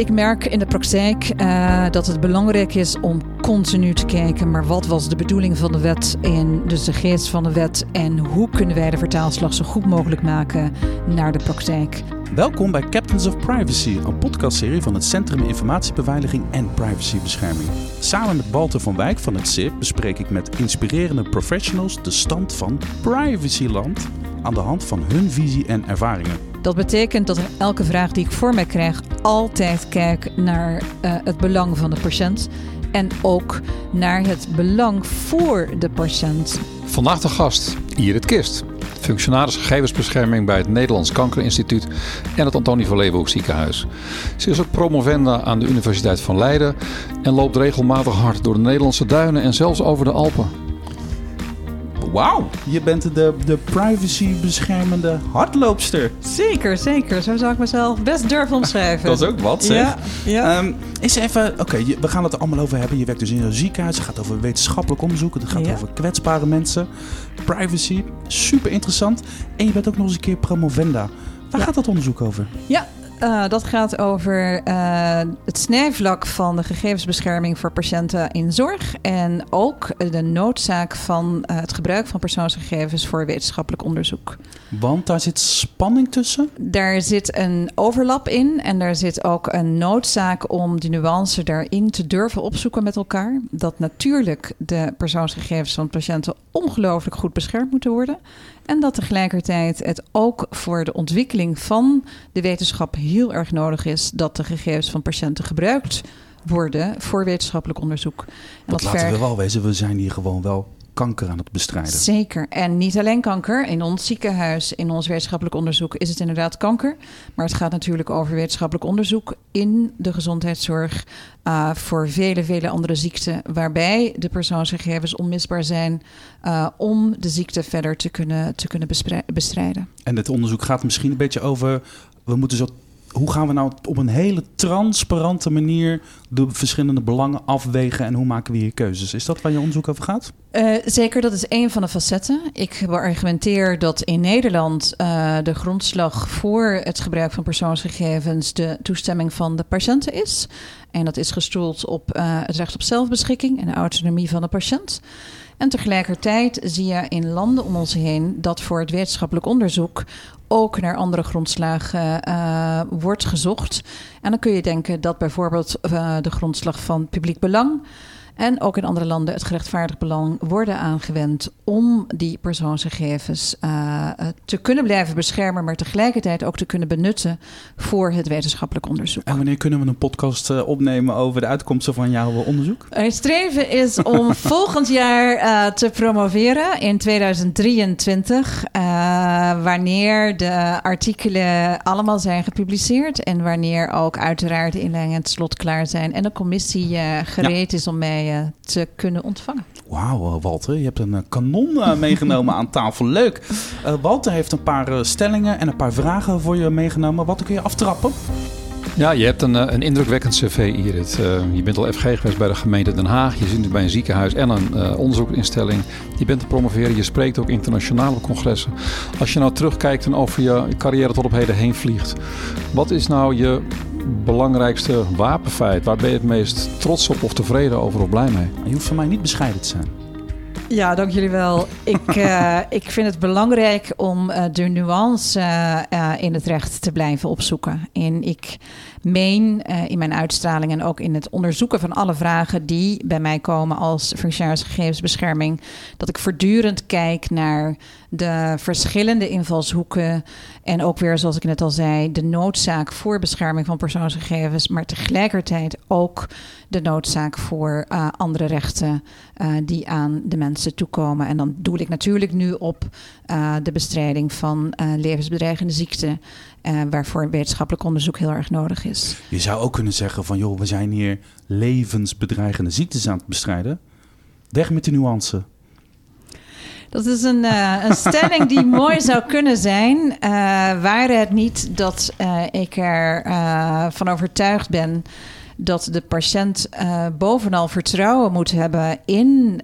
Ik merk in de praktijk uh, dat het belangrijk is om continu te kijken, maar wat was de bedoeling van de wet en dus de geest van de wet en hoe kunnen wij de vertaalslag zo goed mogelijk maken naar de praktijk. Welkom bij Captains of Privacy, een podcastserie van het Centrum Informatiebeveiliging en Privacybescherming. Samen met Walter van Wijk van het CIP bespreek ik met inspirerende professionals de stand van privacyland aan de hand van hun visie en ervaringen. Dat betekent dat elke vraag die ik voor mij krijg altijd kijk naar uh, het belang van de patiënt en ook naar het belang voor de patiënt. Vandaag de gast Irit Kist, functionaris gegevensbescherming bij het Nederlands Kankerinstituut en het Antonie van Leeuwenhoek ziekenhuis. Ze is ook promovenda aan de Universiteit van Leiden en loopt regelmatig hard door de Nederlandse duinen en zelfs over de Alpen. Wauw, je bent de, de privacy-beschermende hardloopster. Zeker, zeker. Zo zou ik mezelf best durven omschrijven. Dat is ook wat, zeg. Ja, ja. Um, eens even, oké, we gaan het er allemaal over hebben. Je werkt dus in een ziekenhuis. Het gaat over wetenschappelijk onderzoek. Het gaat over kwetsbare mensen. Privacy, super interessant. En je bent ook nog eens een keer promovenda. Waar gaat dat onderzoek over? Ja, uh, dat gaat over uh, het snijvlak van de gegevensbescherming voor patiënten in zorg. En ook de noodzaak van uh, het gebruik van persoonsgegevens voor wetenschappelijk onderzoek. Want daar zit spanning tussen? Daar zit een overlap in. En daar zit ook een noodzaak om die nuance daarin te durven opzoeken met elkaar. Dat natuurlijk de persoonsgegevens van patiënten ongelooflijk goed beschermd moeten worden. En dat tegelijkertijd het ook voor de ontwikkeling van de wetenschap heel erg nodig is dat de gegevens van patiënten gebruikt worden voor wetenschappelijk onderzoek. En laten we wel wezen, we zijn hier gewoon wel kanker aan het bestrijden. Zeker. En niet alleen kanker. In ons ziekenhuis, in ons wetenschappelijk onderzoek is het inderdaad kanker. Maar het gaat natuurlijk over wetenschappelijk onderzoek in de gezondheidszorg. Uh, voor vele, vele andere ziekten. Waarbij de persoonsgegevens onmisbaar zijn uh, om de ziekte verder te kunnen, te kunnen bestrijden. En dit onderzoek gaat misschien een beetje over. We moeten zo hoe gaan we nou op een hele transparante manier de verschillende belangen afwegen en hoe maken we hier keuzes? Is dat waar je onderzoek over gaat? Uh, zeker, dat is een van de facetten. Ik argumenteer dat in Nederland uh, de grondslag voor het gebruik van persoonsgegevens de toestemming van de patiënten is. En dat is gestoeld op uh, het recht op zelfbeschikking en de autonomie van de patiënt. En tegelijkertijd zie je in landen om ons heen dat voor het wetenschappelijk onderzoek ook naar andere grondslagen uh, wordt gezocht. En dan kun je denken dat bijvoorbeeld uh, de grondslag van publiek belang en ook in andere landen het gerechtvaardigd belang worden aangewend om die persoonsgegevens uh, te kunnen blijven beschermen, maar tegelijkertijd ook te kunnen benutten voor het wetenschappelijk onderzoek. En wanneer kunnen we een podcast uh, opnemen over de uitkomsten van jouw onderzoek? Het streven is om volgend jaar uh, te promoveren in 2023, wanneer de artikelen allemaal zijn gepubliceerd en wanneer ook uiteraard de inleiding en het slot klaar zijn en de commissie gereed ja. is om mij te kunnen ontvangen. Wauw, eh, Walter, je hebt een eh, kanon eh, meegenomen aan tafel. Leuk. Walter heeft een paar stellingen en een paar vragen voor je meegenomen. Wat kun je aftrappen? Ja, je hebt een, een indrukwekkend cv, Irit. Uh, je bent al FG geweest bij de gemeente Den Haag. Je zit nu bij een ziekenhuis en een uh, onderzoekinstelling. Je bent te promoveren. Je spreekt ook internationale congressen. Als je nou terugkijkt en over je carrière tot op heden heen vliegt. Wat is nou je belangrijkste wapenfeit? Waar ben je het meest trots op of tevreden over of blij mee? Je hoeft van mij niet bescheiden te zijn. Ja, dank jullie wel. Ik, uh, ik vind het belangrijk om uh, de nuance uh, in het recht te blijven opzoeken. En ik meen in mijn uitstraling en ook in het onderzoeken van alle vragen die bij mij komen als functionaris gegevensbescherming, dat ik voortdurend kijk naar de verschillende invalshoeken en ook weer, zoals ik net al zei, de noodzaak voor bescherming van persoonsgegevens, maar tegelijkertijd ook de noodzaak voor uh, andere rechten uh, die aan de mensen toekomen. En dan doe ik natuurlijk nu op de bestrijding van levensbedreigende ziekten, waarvoor wetenschappelijk onderzoek heel erg nodig is. Je zou ook kunnen zeggen van, joh, we zijn hier levensbedreigende ziektes aan het bestrijden. Weg met de nuance. Dat is een, uh, een stelling die mooi zou kunnen zijn. Uh, waren het niet dat uh, ik er van overtuigd ben dat de patiënt bovenal vertrouwen moet hebben in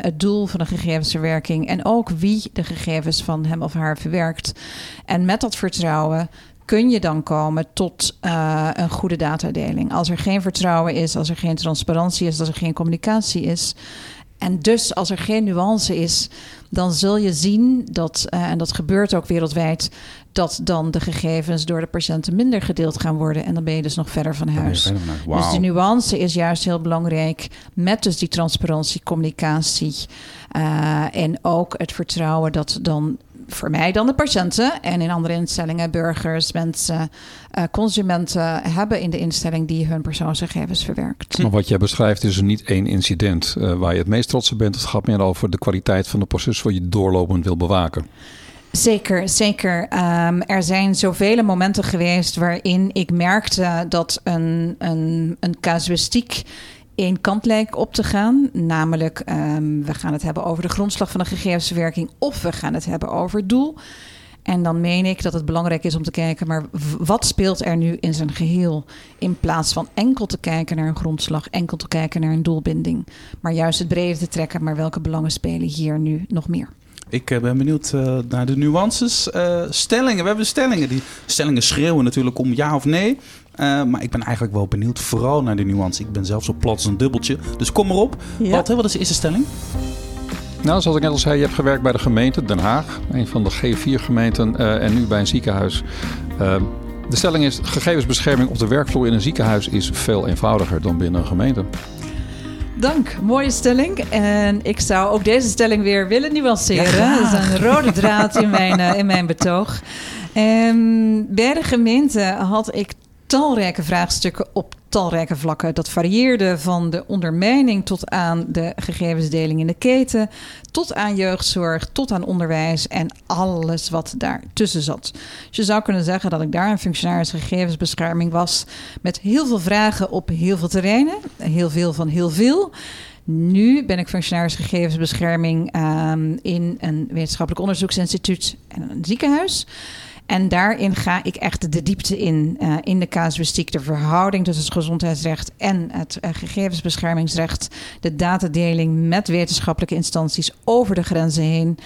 het doel van de gegevensverwerking en ook wie de gegevens van hem of haar verwerkt. En met dat vertrouwen kun je dan komen tot uh, een goede datadeling. Als er geen vertrouwen is, als er geen transparantie is, als er geen communicatie is. En dus als er geen nuance is, dan zul je zien dat, uh, en dat gebeurt ook wereldwijd, dat dan de gegevens door de patiënten minder gedeeld gaan worden. En dan ben je dus nog verder van huis. Verder van huis. Wauw. Dus de nuance is juist heel belangrijk. Met dus die transparantie, communicatie. Uh, en ook het vertrouwen dat dan voor mij dan de patiënten en in andere instellingen burgers, mensen, uh, consumenten hebben in de instelling die hun persoonsgegevens verwerkt. Maar wat jij beschrijft is er niet één incident uh, waar je het meest trots op bent. Het gaat meer over de kwaliteit van het proces wat je doorlopend wil bewaken. Zeker, zeker. Um, er zijn zoveel momenten geweest waarin ik merkte dat een, een, een casuïstiek één kant lijkt op te gaan. Namelijk, um, we gaan het hebben over de grondslag van de gegevensverwerking of we gaan het hebben over het doel. En dan meen ik dat het belangrijk is om te kijken, maar wat speelt er nu in zijn geheel? In plaats van enkel te kijken naar een grondslag, enkel te kijken naar een doelbinding. Maar juist het breder te trekken, maar welke belangen spelen hier nu nog meer? Ik ben benieuwd uh, naar de nuances. Uh, stellingen, we hebben stellingen. Die stellingen schreeuwen natuurlijk om ja of nee. Uh, maar ik ben eigenlijk wel benieuwd, vooral naar de nuance. Ik ben zelf zo plat als een dubbeltje. Dus kom maar op. Ja. Wat, wat is de eerste stelling? Nou, zoals ik net al zei, je hebt gewerkt bij de gemeente Den Haag, een van de G4-gemeenten, uh, en nu bij een ziekenhuis. Uh, de stelling is: gegevensbescherming op de werkvloer in een ziekenhuis is veel eenvoudiger dan binnen een gemeente. Dank, mooie stelling. En ik zou ook deze stelling weer willen nuanceren. Ja. Dat is een rode draad in mijn, in mijn betoog. En bij de gemeente had ik talrijke vraagstukken op talrijke vlakken. Dat varieerde van de ondermijning tot aan de gegevensdeling in de keten, tot aan jeugdzorg, tot aan onderwijs en alles wat daartussen zat. Dus je zou kunnen zeggen dat ik daar een functionaris gegevensbescherming was met heel veel vragen op heel veel terreinen, heel veel van heel veel. Nu ben ik functionaris gegevensbescherming um, in een wetenschappelijk onderzoeksinstituut en een ziekenhuis. En daarin ga ik echt de diepte in, uh, in de casuïstiek, de verhouding tussen het gezondheidsrecht en het uh, gegevensbeschermingsrecht, de datadeling met wetenschappelijke instanties over de grenzen heen.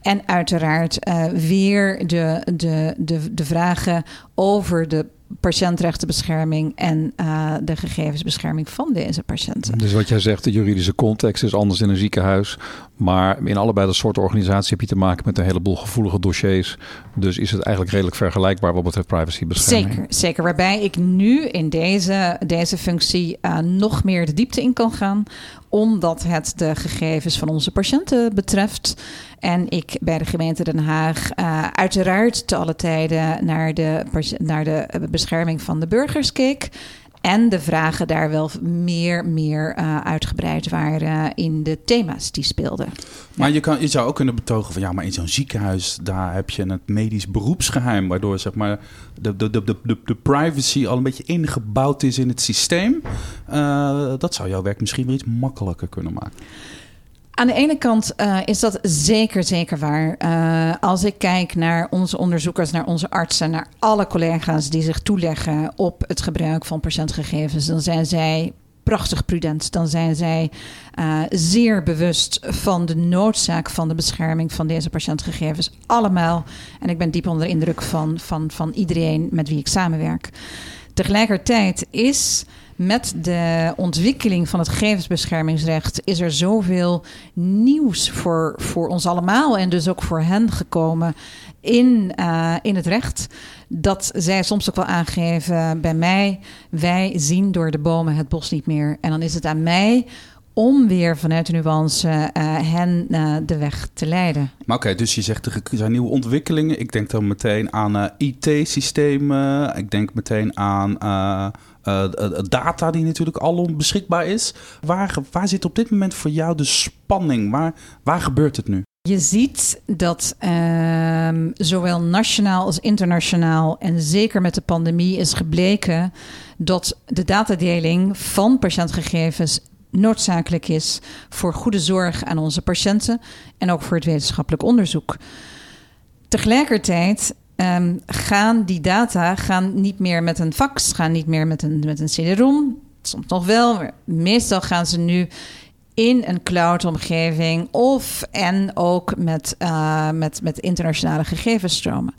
En uiteraard uh, weer de, de, de, de vragen over de patiëntrechtenbescherming en uh, de gegevensbescherming van deze patiënten. Dus wat jij zegt, de juridische context is anders in een ziekenhuis. Maar in allebei de soorten organisaties heb je te maken met een heleboel gevoelige dossiers. Dus is het eigenlijk redelijk vergelijkbaar wat betreft privacybescherming. Zeker, zeker. Waarbij ik nu in deze, deze functie uh, nog meer de diepte in kan gaan omdat het de gegevens van onze patiënten betreft. En ik bij de gemeente Den Haag uh, uiteraard te alle tijden naar de, naar de bescherming van de burgers keek. En de vragen daar wel meer, meer uh, uitgebreid waren in de thema's die speelden. Maar je, kan, je zou ook kunnen betogen van ja, maar in zo'n ziekenhuis, daar heb je het medisch beroepsgeheim, waardoor zeg maar de, de, de, de, de privacy al een beetje ingebouwd is in het systeem. Dat zou jouw werk misschien weer iets makkelijker kunnen maken. Aan de ene kant uh, is dat zeker, zeker waar. Uh, als ik kijk naar onze onderzoekers, naar onze artsen, naar alle collega's die zich toeleggen op het gebruik van patiëntgegevens, dan zijn zij prachtig prudent. Dan zijn zij uh, zeer bewust van de noodzaak van de bescherming van deze patiëntgegevens. Allemaal. En ik ben diep onder de indruk van, van, van iedereen met wie ik samenwerk. Tegelijkertijd is met de ontwikkeling van het gegevensbeschermingsrecht is er zoveel nieuws voor, voor ons allemaal en dus ook voor hen gekomen in, uh, in het recht. Dat zij soms ook wel aangeven bij mij, wij zien door de bomen het bos niet meer. En dan is het aan mij om weer vanuit de nuance uh, hen uh, de weg te leiden. Maar oké, dus je zegt er zijn nieuwe ontwikkelingen. Ik denk dan meteen aan IT-systemen. Ik denk meteen aan data die natuurlijk alom beschikbaar is. Waar, waar zit op dit moment voor jou de spanning? Waar, waar gebeurt het nu? Je ziet dat uh, zowel nationaal als internationaal en zeker met de pandemie is gebleken dat de datadeling van patiëntgegevens noodzakelijk is voor goede zorg aan onze patiënten en ook voor het wetenschappelijk onderzoek. Tegelijkertijd um, gaan die data gaan niet meer met een fax, gaan niet meer met een, met een CD-ROM. Soms nog wel, maar meestal gaan ze nu in een cloud-omgeving of en ook met, uh, met, met internationale gegevensstromen.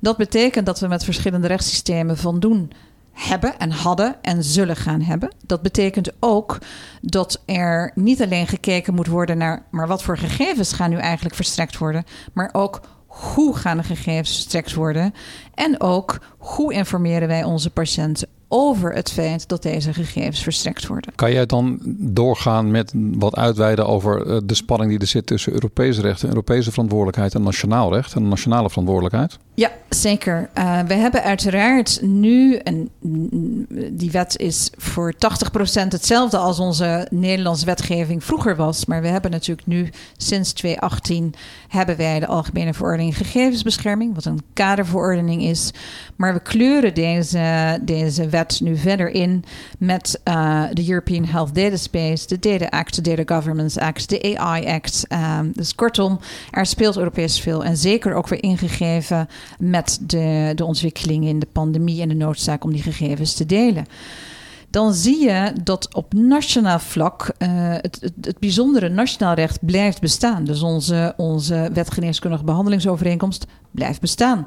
Dat betekent dat we met verschillende rechtssystemen van doen hebben en hadden en zullen gaan hebben. Dat betekent ook dat er niet alleen gekeken moet worden naar, maar wat voor gegevens gaan nu eigenlijk verstrekt worden, maar ook hoe gaan de gegevens verstrekt worden en ook hoe informeren wij onze patiënten over het feit dat deze gegevens verstrekt worden. Kan jij dan doorgaan met wat uitweiden over eh, de spanning die er zit tussen Europees recht en Europese verantwoordelijkheid en nationaal recht en nationale verantwoordelijkheid? Ja, zeker. Uh, we hebben uiteraard nu, en die wet is voor 80% hetzelfde als onze Nederlandse wetgeving vroeger was. Maar we hebben natuurlijk nu sinds 2018 hebben wij de Algemene Verordening Gegevensbescherming, wat een kaderverordening is. Maar we kleuren deze, deze wet nu verder in met uh, de European Health Data Space, de Data Act, de Data Governance Act, de AI Act. Um, dus kortom, er speelt Europees veel en zeker ook weer ingegeven met de, de ontwikkeling in de pandemie en de noodzaak om die gegevens te delen dan zie je dat op nationaal vlak uh, het, het, bijzondere nationaal recht blijft bestaan. Dus onze, onze wetgeneeskundige behandelingsovereenkomst blijft bestaan.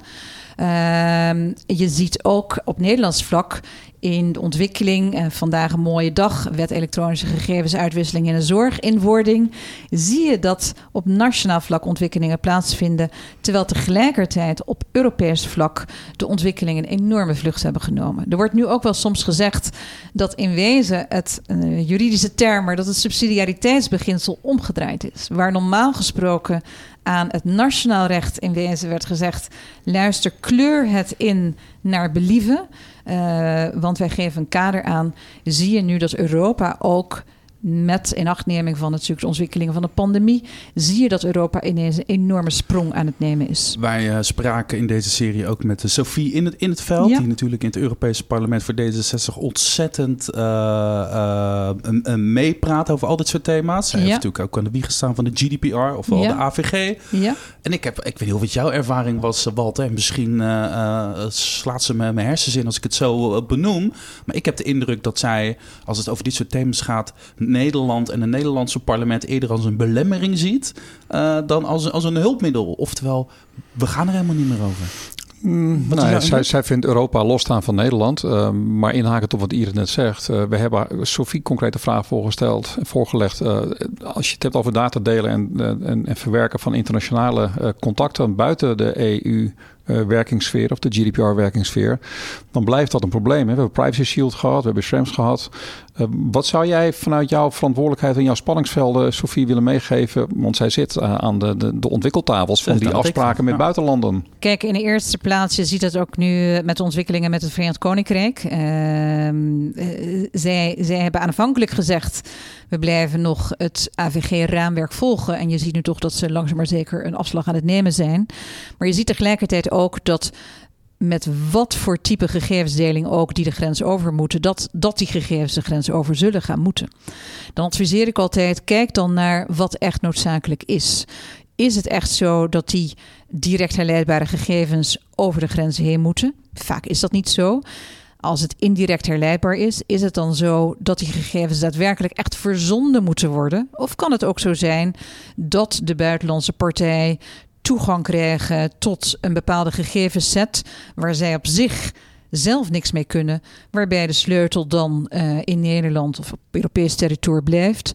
Uh, je ziet ook op Nederlands vlak in de ontwikkeling, en vandaag een mooie dag, wet elektronische gegevensuitwisseling in de zorginwording, zie je dat op nationaal vlak ontwikkelingen plaatsvinden, terwijl tegelijkertijd op Europees vlak de ontwikkelingen een enorme vlucht hebben genomen. Er wordt nu ook wel soms gezegd dat in wezen het uh, juridische term, dat het subsidiariteitsbeginsel omgedraaid is, waar normaal gesproken aan het nationaal recht in wezen werd gezegd: luister, kleur het in naar believen. Uh, want wij geven een kader aan. Zie je nu dat Europa ook met inachtneming van natuurlijk de ontwikkelingen van de pandemie, zie je dat Europa ineens een enorme sprong aan het nemen is. Wij uh, spraken in deze serie ook met Sophie in het, in het veld, ja. die natuurlijk in het Europese parlement voor D66 ontzettend uh, uh, meepraat over al dit soort thema's. Zij ja. heeft natuurlijk ook aan de wieg gestaan van de GDPR of wel ja. de AVG. Ja. En ik, heb, ik weet niet of het jouw ervaring was, Walter. En misschien slaat ze me mijn hersens in als ik het zo benoem. Maar ik heb de indruk dat zij, als het over dit soort thema's gaat, Nederland en het Nederlandse parlement eerder als een belemmering ziet uh, dan als, als een hulpmiddel. Oftewel, we gaan er helemaal niet meer over. Mm, nou ja, zij, zij, vindt Europa losstaan van Nederland. Uh, maar inhaken op wat Iris net zegt. Uh, we hebben Sophie concrete vraag voorgesteld en voorgelegd. Uh, als je het hebt over data delen en, en, en verwerken van internationale contacten buiten de EU werkingssfeer of de GDPR-werkingssfeer, dan blijft dat een probleem. Hè? We hebben Privacy Shield gehad, we hebben Schrems gehad. Uh, wat zou jij vanuit jouw verantwoordelijkheid en jouw spanningsvelden, Sofie, willen meegeven? Want zij zit uh, aan de, de, de ontwikkeltafels van die afspraken met ja. buitenlanden. Kijk, in de eerste plaats, je ziet het ook nu met de ontwikkelingen met het Verenigd Koninkrijk. zij, zij hebben aanvankelijk gezegd, we blijven nog het AVG-raamwerk volgen. En je ziet nu toch dat ze langzaam maar zeker een afslag aan het nemen zijn. Maar je ziet tegelijkertijd ook dat met wat voor type gegevensdeling ook die de grens over moeten, dat, dat die gegevens de grens over zullen gaan moeten. Dan adviseer ik altijd: kijk dan naar wat echt noodzakelijk is. Is het echt zo dat die direct herleidbare gegevens over de grenzen heen moeten? Vaak is dat niet zo. Als het indirect herleidbaar is, is het dan zo dat die gegevens daadwerkelijk echt verzonden moeten worden? Of kan het ook zo zijn dat de buitenlandse partij toegang krijgen tot een bepaalde gegevensset waar zij op zich zelf niks mee kunnen, waarbij de sleutel dan uh, in Nederland of op Europees territorium blijft.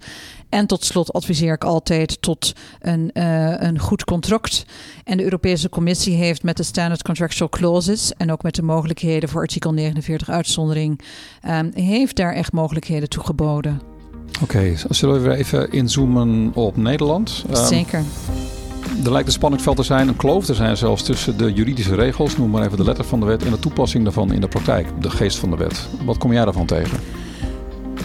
En tot slot adviseer ik altijd tot een, uh, een goed contract. En de Europese Commissie heeft met de Standard Contractual Clauses en ook met de mogelijkheden voor artikel 49 uitzondering, um, heeft daar echt mogelijkheden toe geboden. Oké, okay, zullen we even inzoomen op Nederland? Um, Zeker. Er lijkt een spanningsveld te zijn, een kloof te zijn zelfs tussen de juridische regels, noem maar even de letter van de wet, en de toepassing daarvan in de praktijk, de geest van de wet. Wat kom jij daarvan tegen?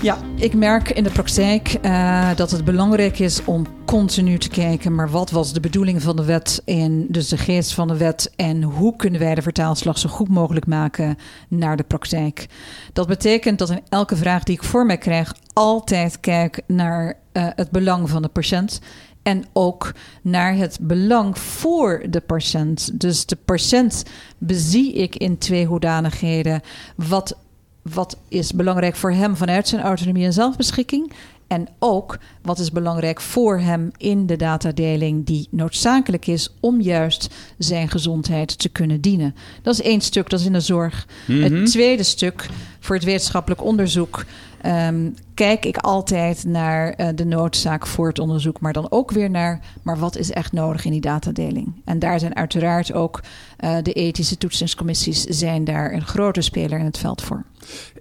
Ja, ik merk in de praktijk uh, dat het belangrijk is om continu te kijken, maar wat was de bedoeling van de wet en dus de geest van de wet en hoe kunnen wij de vertaalslag zo goed mogelijk maken naar de praktijk. Dat betekent dat in elke vraag die ik voor mij krijg altijd kijk naar uh, het belang van de patiënt en ook naar het belang voor de patiënt. Dus de patiënt bezie ik in twee hoedanigheden. Wat, wat is belangrijk voor hem vanuit zijn autonomie en zelfbeschikking? En ook wat is belangrijk voor hem in de datadeling die noodzakelijk is om juist zijn gezondheid te kunnen dienen. Dat is één stuk, dat is in de zorg. Mhm. Het tweede stuk voor het wetenschappelijk onderzoek ehm, kijk ik altijd naar eh, de noodzaak voor het onderzoek, maar dan ook weer naar, maar wat is echt nodig in die datadeling? En daar zijn uiteraard ook eh, de ethische toetsingscommissies zijn daar een grote speler in het veld voor.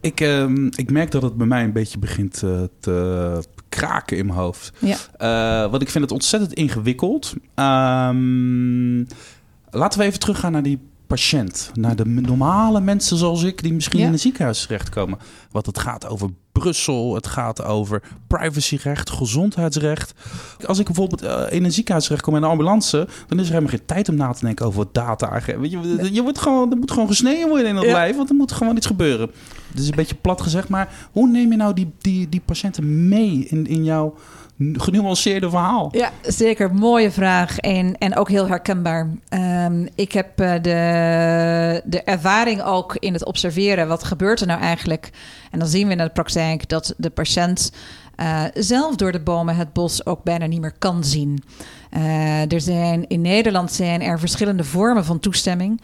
Ik, ehm, ik merk dat het bij mij een beetje begint eh, te kraken in mijn hoofd. Ja. Want ik vind het ontzettend ingewikkeld. Ehm, laten we even teruggaan naar die patiënt. Naar de normale mensen zoals ik, die misschien Ja. in een ziekenhuis terechtkomen. Want het gaat over Brussel, het gaat over privacyrecht, gezondheidsrecht. Als ik bijvoorbeeld eh, in een ziekenhuis terechtkom in een ambulance, dan is er helemaal geen tijd om na te denken over data. Weet je, je wordt gewoon, er moet gewoon gesneden worden in dat Ja. lijf, want er moet gewoon iets gebeuren. Het is een beetje plat gezegd, maar hoe neem je nou die, die, die patiënten mee in, in jouw genuanceerde verhaal? Ja, zeker. Mooie vraag en, en ook heel herkenbaar. Ehm, ik heb eh, de, de ervaring ook in het observeren. Wat gebeurt er nou eigenlijk? En dan zien we in de praktijk dat de patiënt eh, zelf door de bomen het bos ook bijna niet meer kan zien. Eh, er zijn, in Nederland zijn er verschillende vormen van toestemming.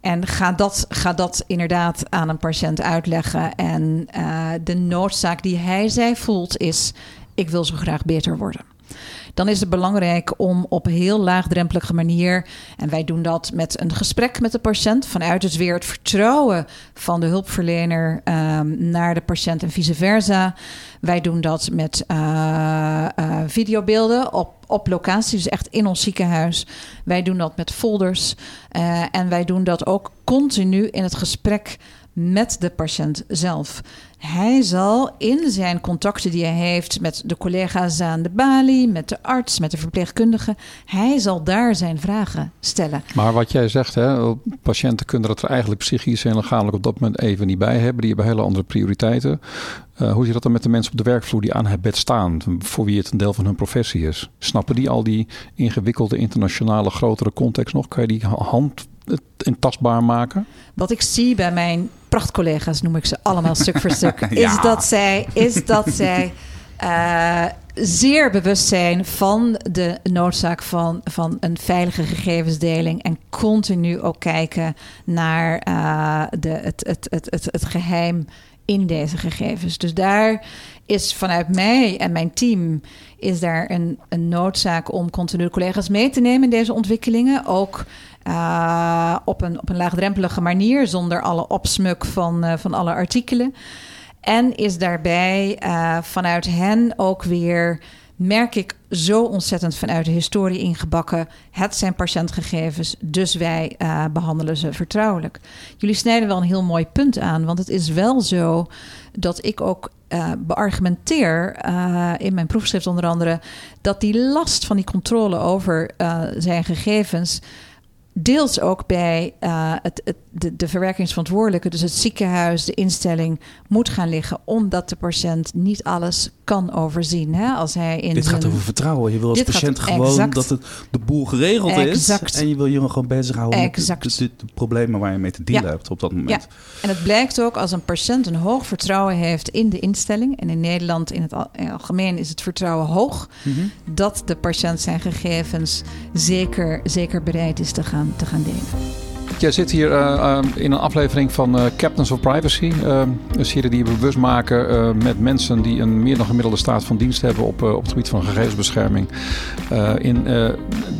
En ga dat, ga dat inderdaad aan een patiënt uitleggen. En eh, de noodzaak die hij zij voelt is: ik wil zo graag beter worden. Dan is het belangrijk om op heel laagdrempelige manier, en wij doen dat met een gesprek met de patiënt, vanuit dus weer het vertrouwen van de hulpverlener ehm, naar de patiënt en vice versa. Wij doen dat met eh, videobeelden op, op locatie, dus echt in ons ziekenhuis. Wij doen dat met folders eh, en wij doen dat ook continu in het gesprek met de patiënt zelf. Hij zal in zijn contacten die hij heeft met de collega's aan de balie, met de arts, met de verpleegkundige, hij zal daar zijn vragen stellen. Maar wat jij zegt, hè, patiënten kunnen het er eigenlijk psychisch en lichamelijk op dat moment even niet bij hebben. Die hebben hele andere prioriteiten. Uh, hoe zit dat dan met de mensen op de werkvloer die aan het bed staan, voor wie het een deel van hun professie is? Snappen die al die ingewikkelde internationale grotere context nog? Kan je die hand in tastbaar maken? Wat ik zie bij mijn prachtcollega's, noem ik ze allemaal stuk voor stuk, is dat zij, is dat zij eh, zeer bewust zijn van de noodzaak van, van een veilige gegevensdeling en continu ook kijken naar eh, de, het, het, het, het, het geheim in deze gegevens. Dus daar is vanuit mij en mijn team is daar een, een noodzaak om continu collega's mee te nemen in deze ontwikkelingen. Ook uh, op, een, op een laagdrempelige manier, zonder alle opsmuk van, uh, van alle artikelen. En is daarbij uh, vanuit hen ook weer, merk ik zo ontzettend vanuit de historie ingebakken. Het zijn patiëntgegevens, dus wij behandelen ze vertrouwelijk. Jullie snijden wel een heel mooi punt aan, want het is wel zo dat ik ook beargumenteer in mijn proefschrift onder andere dat die last van die controle over zijn gegevens deels ook bij uh, het, het, de, de verwerkingsverantwoordelijke, dus het ziekenhuis, de instelling, moet gaan liggen, omdat de patiënt niet alles kan overzien. Hè? Als hij in Dit zijn... gaat over vertrouwen. Je wil als Dit patiënt gewoon exact. dat het, de boel geregeld Exact. is. En je wil je gewoon bezighouden Exact. met de, de- de problemen waar je mee te dealen Ja. hebt op dat moment. En het blijkt ook als een patiënt een hoog vertrouwen heeft in de instelling, en in Nederland in het al- in het algemeen is het vertrouwen hoog, Mhm. dat de patiënt zijn gegevens zeker, zeker bereid is te gaan, te gaan delen. Jij zit hier eh, eh, in een aflevering van eh, Captains of Privacy. eh, een serie die je bewust maken eh, met mensen die een meer dan gemiddelde staat van dienst hebben op, eh, op het gebied van gegevensbescherming. Eh, in eh,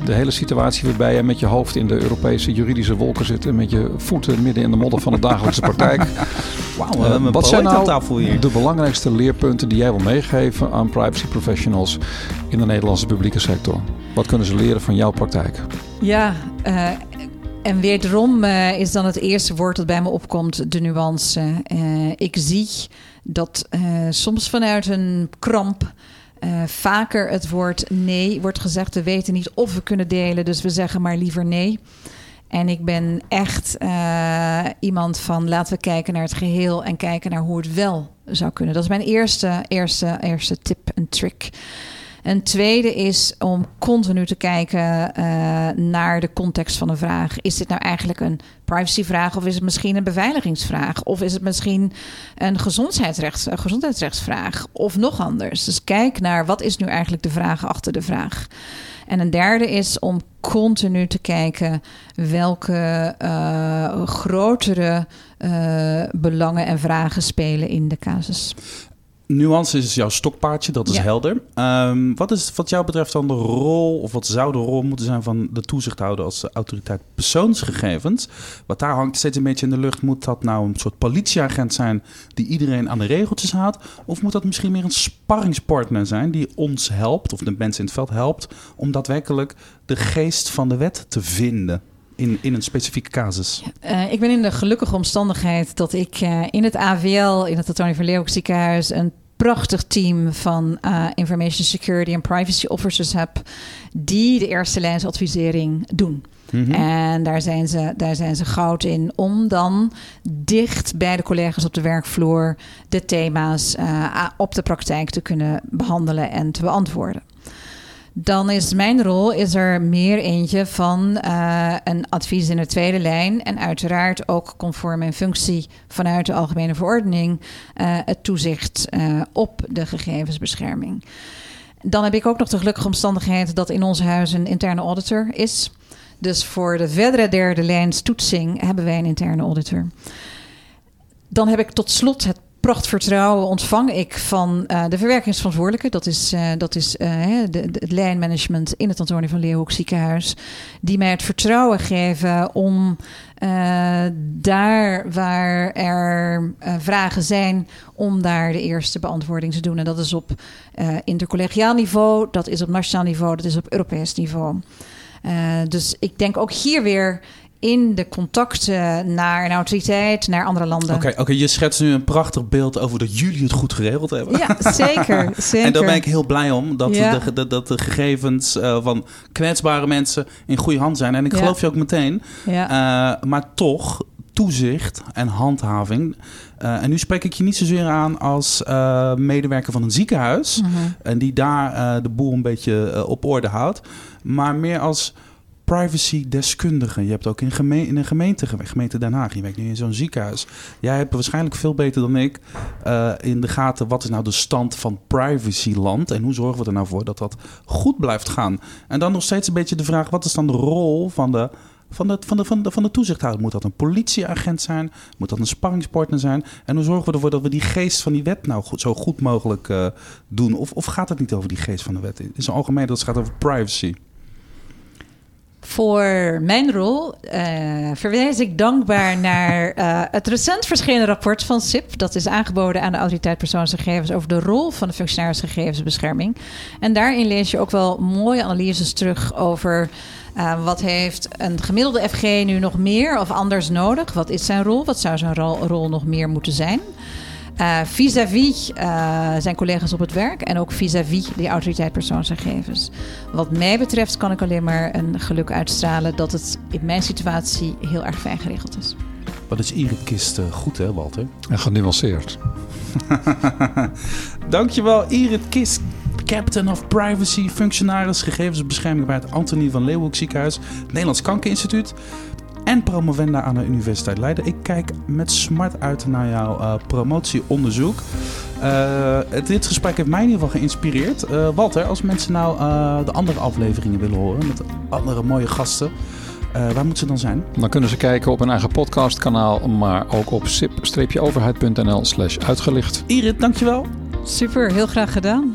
de hele situatie waarbij je met je hoofd in de Europese juridische wolken zit en met je voeten midden in de modder van de dagelijkse praktijk. Wauw, we hebben een wat zijn nou tafel hier. de belangrijkste leerpunten die jij wil meegeven aan privacy professionals in de Nederlandse publieke sector? Wat kunnen ze leren van jouw praktijk? Ja, eh, en wederom eh, is dan het eerste woord dat bij me opkomt de nuance. Eh, ik zie dat eh, soms vanuit een kramp vaker het woord nee wordt gezegd. We weten niet of we kunnen delen, dus we zeggen maar liever nee. En ik ben echt iemand van laten we kijken naar het geheel en kijken naar hoe het wel zou kunnen. Dat is mijn eerste, eerste, eerste tip en trick. Een tweede is om continu te kijken uh, naar de context van een vraag. Is dit nou eigenlijk een privacyvraag of is het misschien een beveiligingsvraag? Of is het misschien een gezondheidsrechts, een gezondheidsrechtsvraag of nog anders? Dus kijk naar wat is nu eigenlijk de vraag achter de vraag. En een derde is om continu te kijken welke uh, grotere uh, belangen en vragen spelen in de casus. Nuance is jouw stokpaardje, dat is helder. Um, wat is wat jou betreft dan de rol, of wat zou de rol moeten zijn van de toezichthouder als de autoriteit persoonsgegevens? Wat daar hangt steeds een beetje in de lucht. Moet dat nou een soort politieagent zijn die iedereen aan de regeltjes houdt? Of moet dat misschien meer een sparringspartner zijn die ons helpt, of de mensen in het veld helpt, om daadwerkelijk de geest van de wet te vinden? In, in een specifieke casus? Uh, ik ben in de gelukkige omstandigheid dat ik uh, in het AVL, in het Antonie van Leeuwenhoek ziekenhuis, een prachtig team van uh, information security en privacy officers heb die de eerste lijnsadvisering doen. Mm -hmm. En daar zijn, ze, daar zijn ze goud in om dan dicht bij de collega's op de werkvloer de thema's uh, op de praktijk te kunnen behandelen en te beantwoorden. Dan is mijn rol is er meer eentje van uh, een advies in de tweede lijn. En uiteraard ook conform mijn functie vanuit de Algemene Verordening uh, het toezicht uh, op de gegevensbescherming. Dan heb ik ook nog de gelukkige omstandigheid dat in ons huis een interne auditor is. Dus voor de verdere derde lijns toetsing hebben wij een interne auditor. Dan heb ik tot slot het prachtvertrouwen ontvang ik van uh, de verwerkingsverantwoordelijke. Dat is, uh, dat is de, het lijnmanagement in het Antonie van Leeuwenhoek ziekenhuis. Die mij het vertrouwen geven om daar waar er vragen zijn... om daar de eerste beantwoording te doen. En dat is op intercollegiaal niveau, dat is op nationaal niveau... dat is op Europees niveau. dus ik denk ook hier weer in de contacten naar een autoriteit, naar andere landen. Oké, okay, okay, je schetst nu een prachtig beeld over dat jullie het goed geregeld hebben. Ja, zeker. zeker. en daar ben ik heel blij om, dat, ja. de, de, dat de gegevens uh, van kwetsbare mensen in goede hand zijn. En ik ja. geloof je ook meteen. Ja. Uh, maar toch, toezicht en handhaving. Uh, en nu spreek ik je niet zozeer aan als uh, medewerker van een ziekenhuis. Mm -hmm. En die daar uh, de boel een beetje op orde houdt. Maar meer als privacy-deskundige. Je hebt ook in, in een gemeente gewerkt, gemeente Den Haag. Je werkt nu in zo'n ziekenhuis. Jij hebt waarschijnlijk veel beter dan ik uh, in de gaten... wat is nou de stand van privacyland... en hoe zorgen we er nou voor dat dat goed blijft gaan. En dan nog steeds een beetje de vraag... wat is dan de rol van de van de, van, de, van, de, van de toezichthouder. Moet dat een politieagent zijn? Moet dat een sparringspartner zijn? En hoe zorgen we ervoor dat we die geest van die wet nou zo goed mogelijk uh, doen? Of, of gaat het niet over die geest van de wet? In zijn algemeen, dat gaat over privacy. Voor mijn rol uh, verwijs ik dankbaar naar uh, het recent verschenen rapport van SIP. Dat is aangeboden aan de Autoriteit Persoonsgegevens over de rol van de functionaris gegevensbescherming. En daarin lees je ook wel mooie analyses terug over uh, wat heeft een gemiddelde FG nu nog meer of anders nodig? Wat is zijn rol? Wat zou zijn rol nog meer moeten zijn? Uh, vis-à-vis uh, zijn collega's op het werk en ook vis-à-vis -vis die autoriteit persoonsgegevens. Wat mij betreft kan ik alleen maar een geluk uitstralen dat het in mijn situatie heel erg fijn geregeld is. Wat is Irit Kist uh, goed, hè, Walter? En genuanceerd. Dankjewel, Irit Kist. Captain of Privacy, functionaris gegevensbescherming bij het Antonie van Leeuwenhoek ziekenhuis, Nederlands Kankerinstituut en promovenda aan de Universiteit Leiden. Ik kijk met smart uit naar jouw uh, promotieonderzoek. Uh, dit gesprek heeft mij in ieder geval geïnspireerd. Uh, Walter, als mensen nou de andere afleveringen willen horen met andere mooie gasten, waar moeten ze dan zijn? Dan kunnen ze kijken op hun eigen podcastkanaal, maar ook op sip-overheid.nl slash uitgelicht. Irit, dankjewel. Super, heel graag gedaan.